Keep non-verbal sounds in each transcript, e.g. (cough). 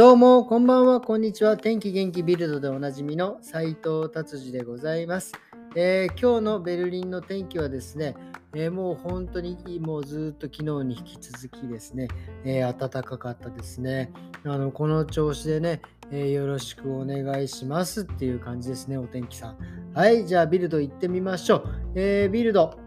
どうも、こんばんは、こんにちは。天気元気ビルドでおなじみの斉藤達治でございます、えー、今日のベルリンの天気はですね、えー、もう本当にもうずっと昨日に引き続きですね、えー、暖かかったですね。あのこの調子でね、えよろしくお願いしますっていう感じですね、お天気さん。はい、じゃあビルド行ってみましょう。えビルド、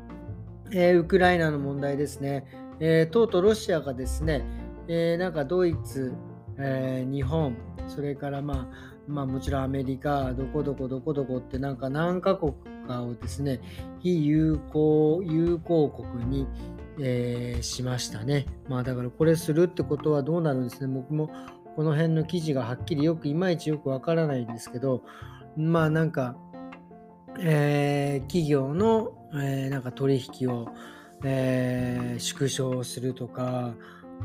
えウクライナの問題ですね。えとうとうロシアがですね、えなんかドイツ、えー、日本、それからまあ、まあ、もちろんアメリカ、どこどこどこどこってなんか何カ国かをですね、非友好、友好国に、えー、しましたね。まあだからこれするってことはどうなるんですね。僕もこの辺の記事がはっきりよくいまいちよくわからないんですけど、まあなんか、えー、企業の、えー、なんか取引を、えー、縮小するとか、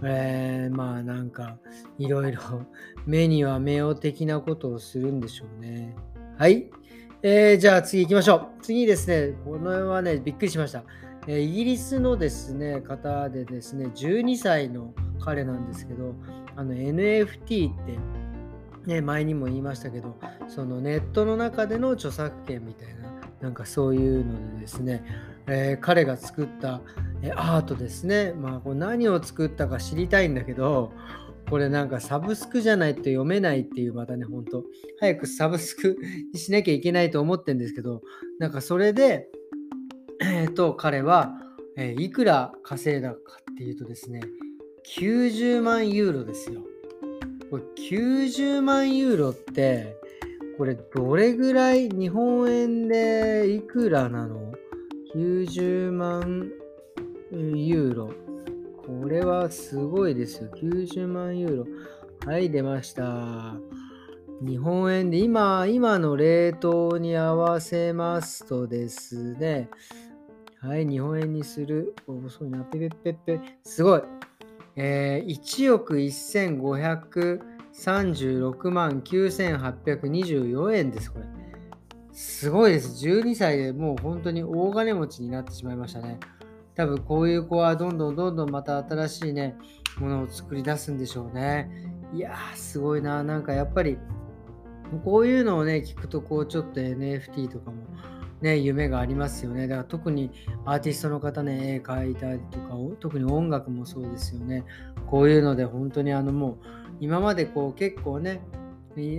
えー、まあなんかいろいろ (laughs) 目には目を的なことをするんでしょうね。はい。えー、じゃあ次行きましょう。次ですね、この辺はね、びっくりしました。えー、イギリスのですね、方でですね、12歳の彼なんですけど、あの NFT って、ね、前にも言いましたけど、そのネットの中での著作権みたいな、なんかそういうのでですね、えー、彼が作ったアートですね。まあ、これ何を作ったか知りたいんだけど、これなんかサブスクじゃないと読めないっていうまたね、ほんと、早くサブスクにしなきゃいけないと思ってるんですけど、なんかそれで、えっ、ー、と、彼は、えー、いくら稼いだかっていうとですね、90万ユーロですよ。これ90万ユーロって、これどれぐらい日本円でいくらなの？?90 万ユーロ。これはすごいですよ。90万ユーロ。はい、出ました。日本円で今、今のレートに合わせますとですね、はい、日本円にする。お遅いな、ペペペペ。すごい。えー、1億1536万9824円です、これ。すごいです。12歳でもう本当に大金持ちになってしまいましたね。多分こういう子はどんどんどんどんまた新しいね、ものを作り出すんでしょうね。いやー、すごいな。なんかやっぱり、こういうのをね、聞くと、こう、ちょっと NFT とかも、ね、夢がありますよね。だから特にアーティストの方ね、絵描いたりとか、特に音楽もそうですよね。こういうので本当にあのもう、今までこう結構ね、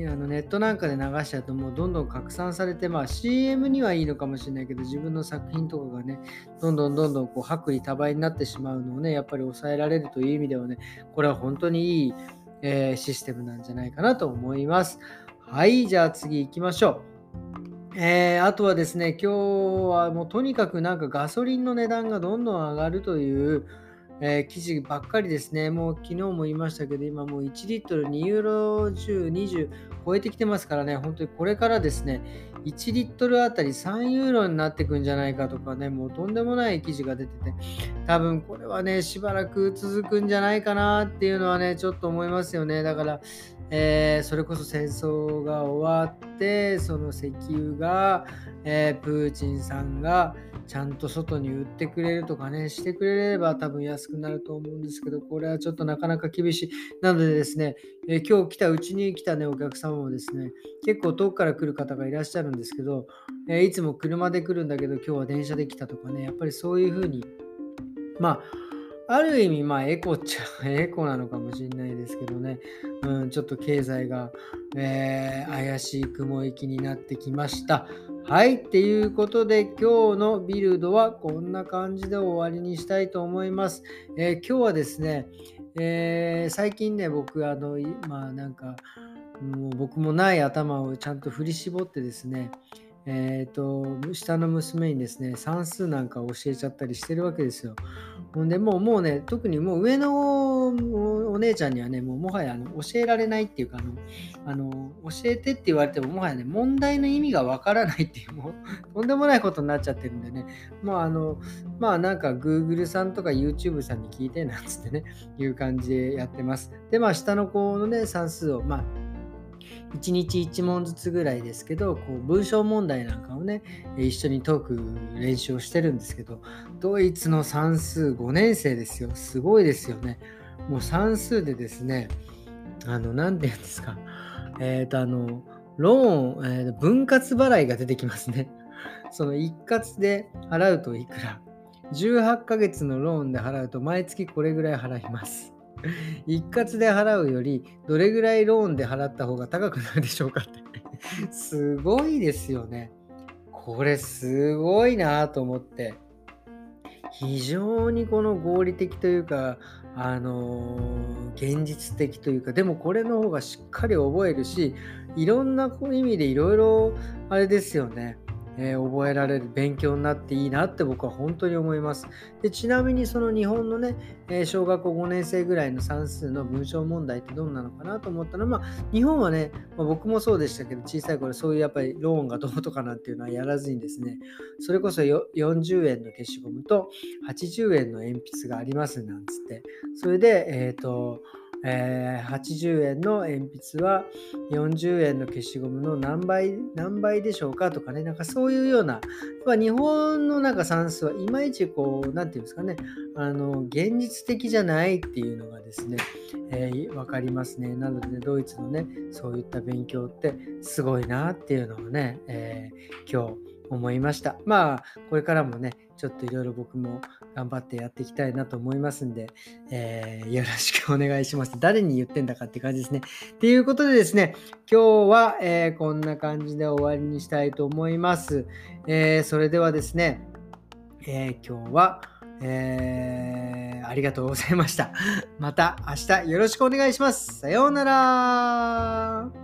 あのネットなんかで流しちゃうともうどんどん拡散されて、まあ CM にはいいのかもしれないけど、自分の作品とかがね、どんどんどんどんこう薄利多売になってしまうのをね、やっぱり抑えられるという意味ではね、これは本当にいい、えー、システムなんじゃないかなと思います。はい、じゃあ次行きましょう。えー、あとはですね、今日はもうとにかくなんかガソリンの値段がどんどん上がるという、えー、記事ばっかりですね。もう昨日も言いましたけど、今もう1リットル2ユーロ10、20超えてきてますからね、本当にこれからですね、1リットルあたり3ユーロになってくんじゃないかとかね、もうとんでもない記事が出てて、多分これはね、しばらく続くんじゃないかなっていうのはね、ちょっと思いますよね。だから、えー、それこそ戦争が終わって、その石油が、えー、プーチンさんが、ちゃんと外に売ってくれるとかね、してくれれば多分安くなると思うんですけど、これはちょっとなかなか厳しい。なのでですね、えー、今日来た、うちに来たね、お客様もですね、結構遠くから来る方がいらっしゃるんですけど、え、いつも車で来るんだけど、今日は電車で来たとかね、やっぱりそういうふうに、まあ、ある意味、まあ、エコっちゃエコなのかもしれないですけどね、うん、ちょっと経済が、えー、怪しい雲行きになってきました。はい。っていうことで、今日のビルドはこんな感じで終わりにしたいと思います。えー、今日はですね、えー、最近ね、僕、あの、まあなんか、もう僕もない頭をちゃんと振り絞ってですね、えっ、と、下の娘にですね、算数なんか教えちゃったりしてるわけですよ。ほんで、もう、もうね、特にもう上のお姉ちゃんにはね、もうもはやあの教えられないっていうか、あの、あの教えてって言われても、もはやね、問題の意味がわからないっていう、(laughs) もう、とんでもないことになっちゃってるんでね、もうあの、まあなんか Google さんとか YouTube さんに聞いてなんつってね、いう感じでやってます。で、まあ下の子のね、算数を、まあ、1日1問ずつぐらいですけど、こう文章問題なんかをね、一緒に解く練習をしてるんですけど、ドイツの算数5年生ですよ。すごいですよね。もう算数でですね、あの、なんて言うんですか。えっ、と、あの、ローン、えー分割払いが出てきますね。(laughs) その一括で払うといくら。18ヶ月のローンで払うと毎月これぐらい払います。(laughs) 一括で払うよりどれぐらいローンで払った方が高くなるでしょうかって。(laughs) すごいですよね。これすごいなと思って。非常にこの合理的というか、あのー現実的というか、でもこれの方がしっかり覚えるし、いろんな意味でいろいろあれですよね。えー覚えられる勉強になっていいなって僕は本当に思います。でちなみにその日本のね、えー小学校5年生ぐらいの算数の文章問題ってどうなのかなと思ったのは、まあ、日本はね、まあ僕もそうでしたけど小さい頃そういうやっぱりローンがどうとかなんていうのはやらずにですねそれこそ40円の消しゴムと80円の鉛筆がありますなんつってそれでえっ、とえー80円の鉛筆は40円の消しゴムの何倍何倍でしょうかとかねなんかそういうようなやっぱ日本のなんか算数はいまいちこうなんていうんですかねあの現実的じゃないっていうのがですね、えーわかりますね。なのでねドイツのねそういった勉強ってすごいなっていうのをね、えー今日思いました。まあこれからもねちょっといろいろ僕も頑張ってやっていきたいなと思いますんで、えーよろしくお願いします。誰に言ってんだかって感じですね。ということでですね、今日は、えーこんな感じで終わりにしたいと思います。えーそれではですね、え今日は、えーありがとうございました。(laughs) また明日よろしくお願いします。さようなら。